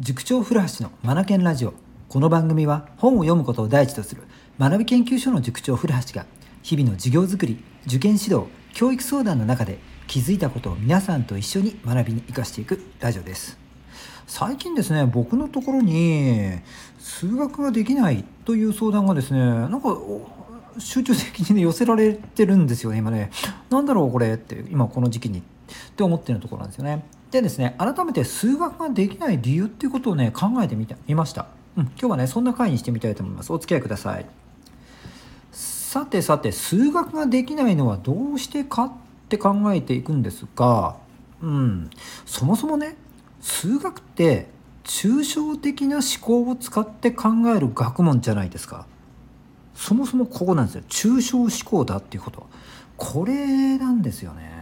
塾長古橋のマナケンラジオ。この番組は本を読むことを第一とする学び研究所の塾長古橋が日々の授業づくり受験指導教育相談の中で気づいたことを皆さんと一緒に学びに生かしていくラジオです。最近ですね僕のところに数学ができないという相談がですねなんか集中的にね寄せられてるんですよね今ねなんだろうこれって今この時期にって思ってるところなんですよねでですね改めて数学ができない理由っていうことをね考えてみてみました、うん、今日はねそんな回にしてみたいと思います。お付き合いください。さてさて数学ができないのはどうしてかって考えていくんですがうんそもそもね数学って抽象的な思考を使って考える学問じゃないですか。そもそもここなんですよ。抽象思考だっていうことこれなんですよね。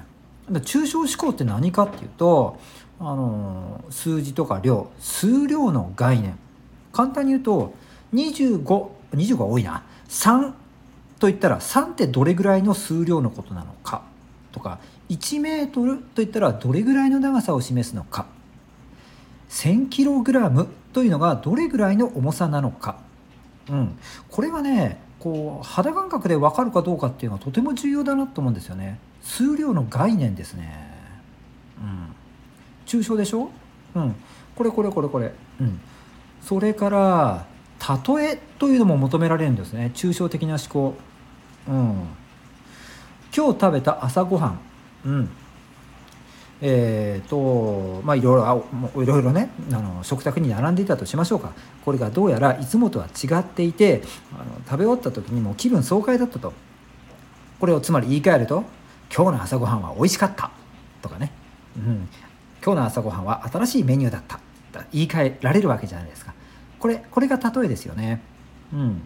抽象思考って何かっていうとあの数字とか量。数量の概念。簡単に言うと2525は多いな。3といったら3ってどれぐらいの数量のことなのか。とか1メートルといったらどれぐらいの長さを示すのか。1000キログラムというのがどれぐらいの重さなのか、うん、これはねこう肌感覚で分かるかどうかっていうのはとても重要だなと思うんですよね。数量の概念ですね。うん。抽象でしょ？うん。これこれこれこれ。うん。それから例えというのも求められるんですね。抽象的な思考。うん。今日食べた朝ごはん。うん。えーとまあいろいろいろいろねあの食卓に並んでいたとしましょうか。これがどうやらいつもとは違っていてあの食べ終わった時にも気分爽快だったと。これをつまり言い換えると今日の朝ごはんは美味しかった。とかね、うん、今日の朝ごはんは新しいメニューだった。と言い換えられるわけじゃないですか。これこれが例えですよね。うん。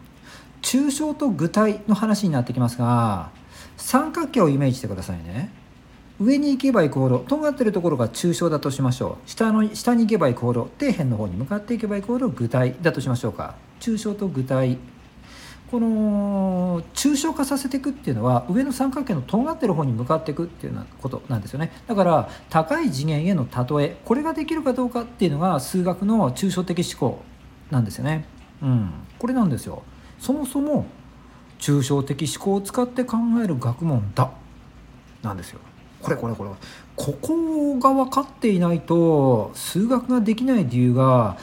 抽象と具体の話になってきますが三角形をイメージしてくださいね。上に行けば行くほどとんがってるところが抽象だとしましょう。下の下に行けば行くほど底辺の方に向かっていけば行くほど具体だとしましょうか。抽象と具体。この抽象化させていくっていうのは上の三角形のとんがってる方に向かっていくっていうようなことなんですよね。だから高い次元への例えこれができるかどうかっていうのが数学の抽象的思考なんですよね。うん。これなんですよ。そもそも抽象的思考を使って考える学問だ。なんですよ。これこれこれ。ここが分かっていないと数学ができない理由が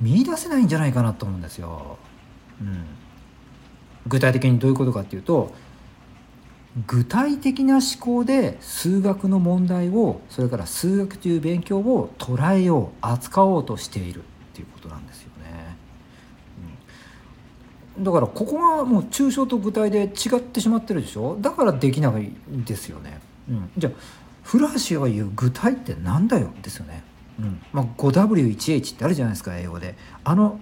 見いだせないんじゃないかなと思うんですよ。うん。具体的にどういうことかっていうと具体的な思考で数学の問題をそれから数学という勉強を捉えよう扱おうとしているっていうことなんですよね。うん、だからここがもう抽象と具体で違ってしまってるでしょ？だからできないんですよね。うん、じゃあ古橋が言う具体ってなんだよ？ですよね。うん。まあ、5W1H ってあるじゃないですか英語で。あの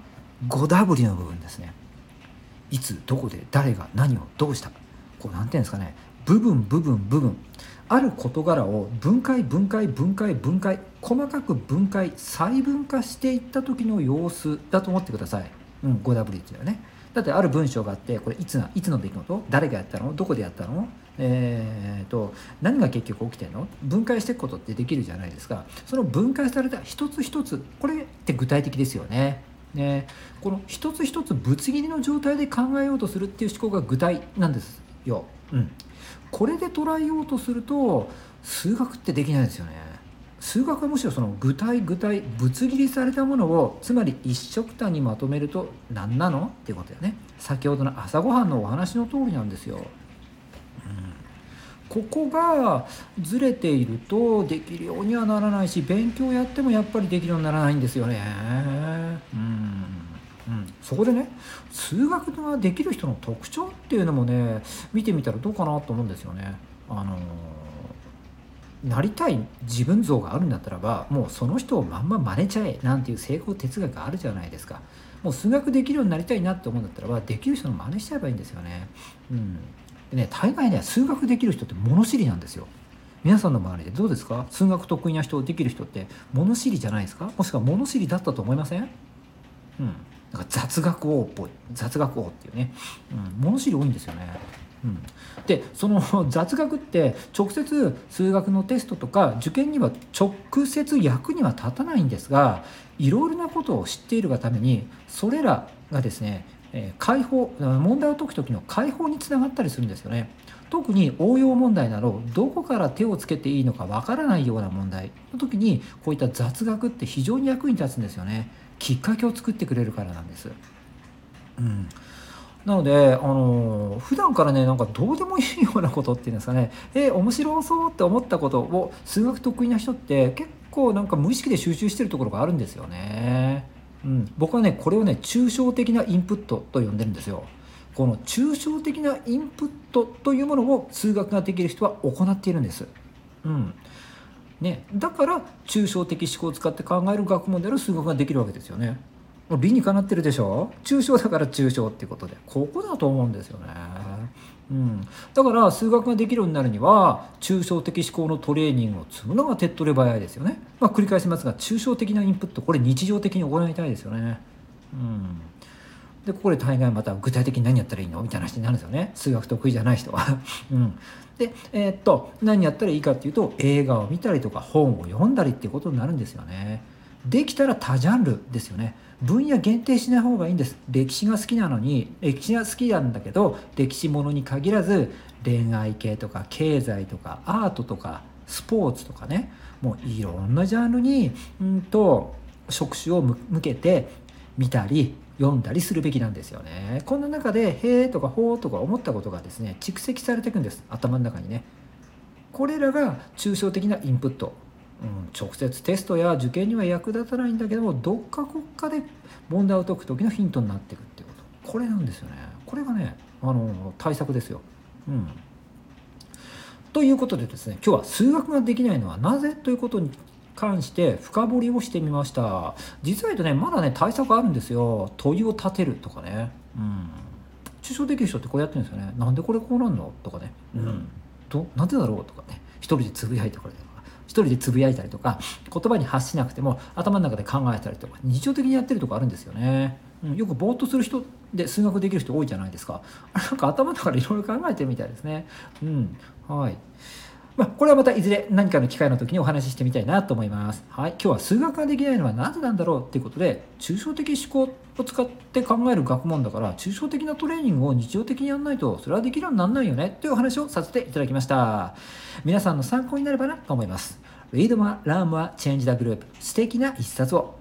5W の部分ですね。いつどこで誰が何をどうした？こう何て言うんですかね。部分部分部分。ある事柄を分解分解分解分解細かく分解細分化していった時の様子だと思ってください、うん、5W っていうのはね。だってある文章があってこれいつないつの出来事？誰がやったの？どこでやったの？えーと、何が結局起きてるの？分解していくことってできるじゃないですか。その分解された一つ一つこれって具体的ですよね。ね、この一つ一つぶつ切りの状態で考えようとするっていう思考が具体なんですよ。うん、これで捉えようとすると数学ってできないですよね。数学はむしろその具体具体ぶつ切りされたものをつまり一色単にまとめると何なの？っていうことだよね。先ほどの朝ごはんのお話の通りなんですよ。ここがずれているとできるようにはならないし勉強やってもやっぱりできるようにならないんですよね。うんうん、そこでね数学ができる人の特徴っていうのもね見てみたらどうかなと思うんですよね。あのなりたい自分像があるんだったらばもうその人をまんま真似ちゃえなんていう成功哲学があるじゃないですか。もう数学できるようになりたいなって思うんだったらばできる人の真似しちゃえばいいんですよね。うんでね大概ね数学できる人って物知りなんですよ。皆さんの周りでどうですか？数学得意な人できる人って物知りじゃないですか？もしくは物知りだったと思いません？うん。なんか雑学王っぽい。雑学王っていうね、うん、物知り多いんですよね。うん、でその 雑学って直接数学のテストとか受験には直接役には立たないんですがいろいろなことを知っているがためにそれらがですね解放問題を解く時の解放につながったりするんですよね。特に応用問題などどこから手をつけていいのかわからないような問題の時にこういった雑学って非常に役に立つんですよね。きっかけを作ってくれるからなんです。うんなので、あのー、普段からねなんかどうでもいいようなことっていうんですかねえー、面白そうって思ったことを数学得意な人って結構なんか無意識で集中してるところがあるんですよね。うん、僕はねこれをね抽象的なインプットと呼んでるんですよ。この抽象的なインプットというものを数学ができる人は行っているんです。うんね、だから抽象的思考を使って考える学問である数学ができるわけですよね。理にかなってるでしょ？抽象だから抽象っていうことでここだと思うんですよね。うん、だから数学ができるようになるには抽象的思考のトレーニングを積むのが手っ取り早いですよね。まあ、繰り返しますが抽象的なインプットこれ日常的に行いたいですよね。うんでここで大概また具体的に何やったらいいのみたいな話になるんですよね数学得意じゃない人は。うん、で、えー、っと何やったらいいかっていうと映画を見たりとか本を読んだりっていうことになるんですよね。できたら多ジャンルですよね。分野限定しない方がいいんです。歴史が好きなのに歴史が好きなんだけど歴史ものに限らず恋愛系とか経済とかアートとかスポーツとかね。もういろんなジャンルにうんと触手を向けて見たり読んだりするべきなんですよね。こんな中で「へえ」とか「ほう」とか思ったことがですね蓄積されていくんです。頭の中にね。これらが抽象的なインプット、うん、直接テストや受験には役立たないんだけどもどっか国家で問題を解く時のヒントになっていくっていうこと。これなんですよね。これがねあの対策ですよ。うん。ということでですね今日は数学ができないのはなぜということに関して深掘りをしてみました。実は言うとねまだね対策あるんですよ。問いを立てるとかね。うん。抽象できる人ってこうやってるんですよね。なんでこれこうなんの？とかね。うん。となんでだろう？とかね。一人でつぶやいてこれ一人でつぶやいたりとか言葉に発しなくても頭の中で考えたりとか日常的にやってるとこあるんですよね、うん、よくぼーっとする人で数学できる人多いじゃないですか。あれなんか頭の中でいろいろ考えてるみたいですね。うんはい。まあ、これはまたいずれ何かの機会の時にお話ししてみたいなと思います。はい、今日は数学ができないのはなぜなんだろうっていうことで抽象的思考を使って考える学問だから抽象的なトレーニングを日常的にやらないとそれはできるようにならないよねというお話をさせていただきました。皆さんの参考になればなと思います。Read more, learn more, change the group 素敵な一冊を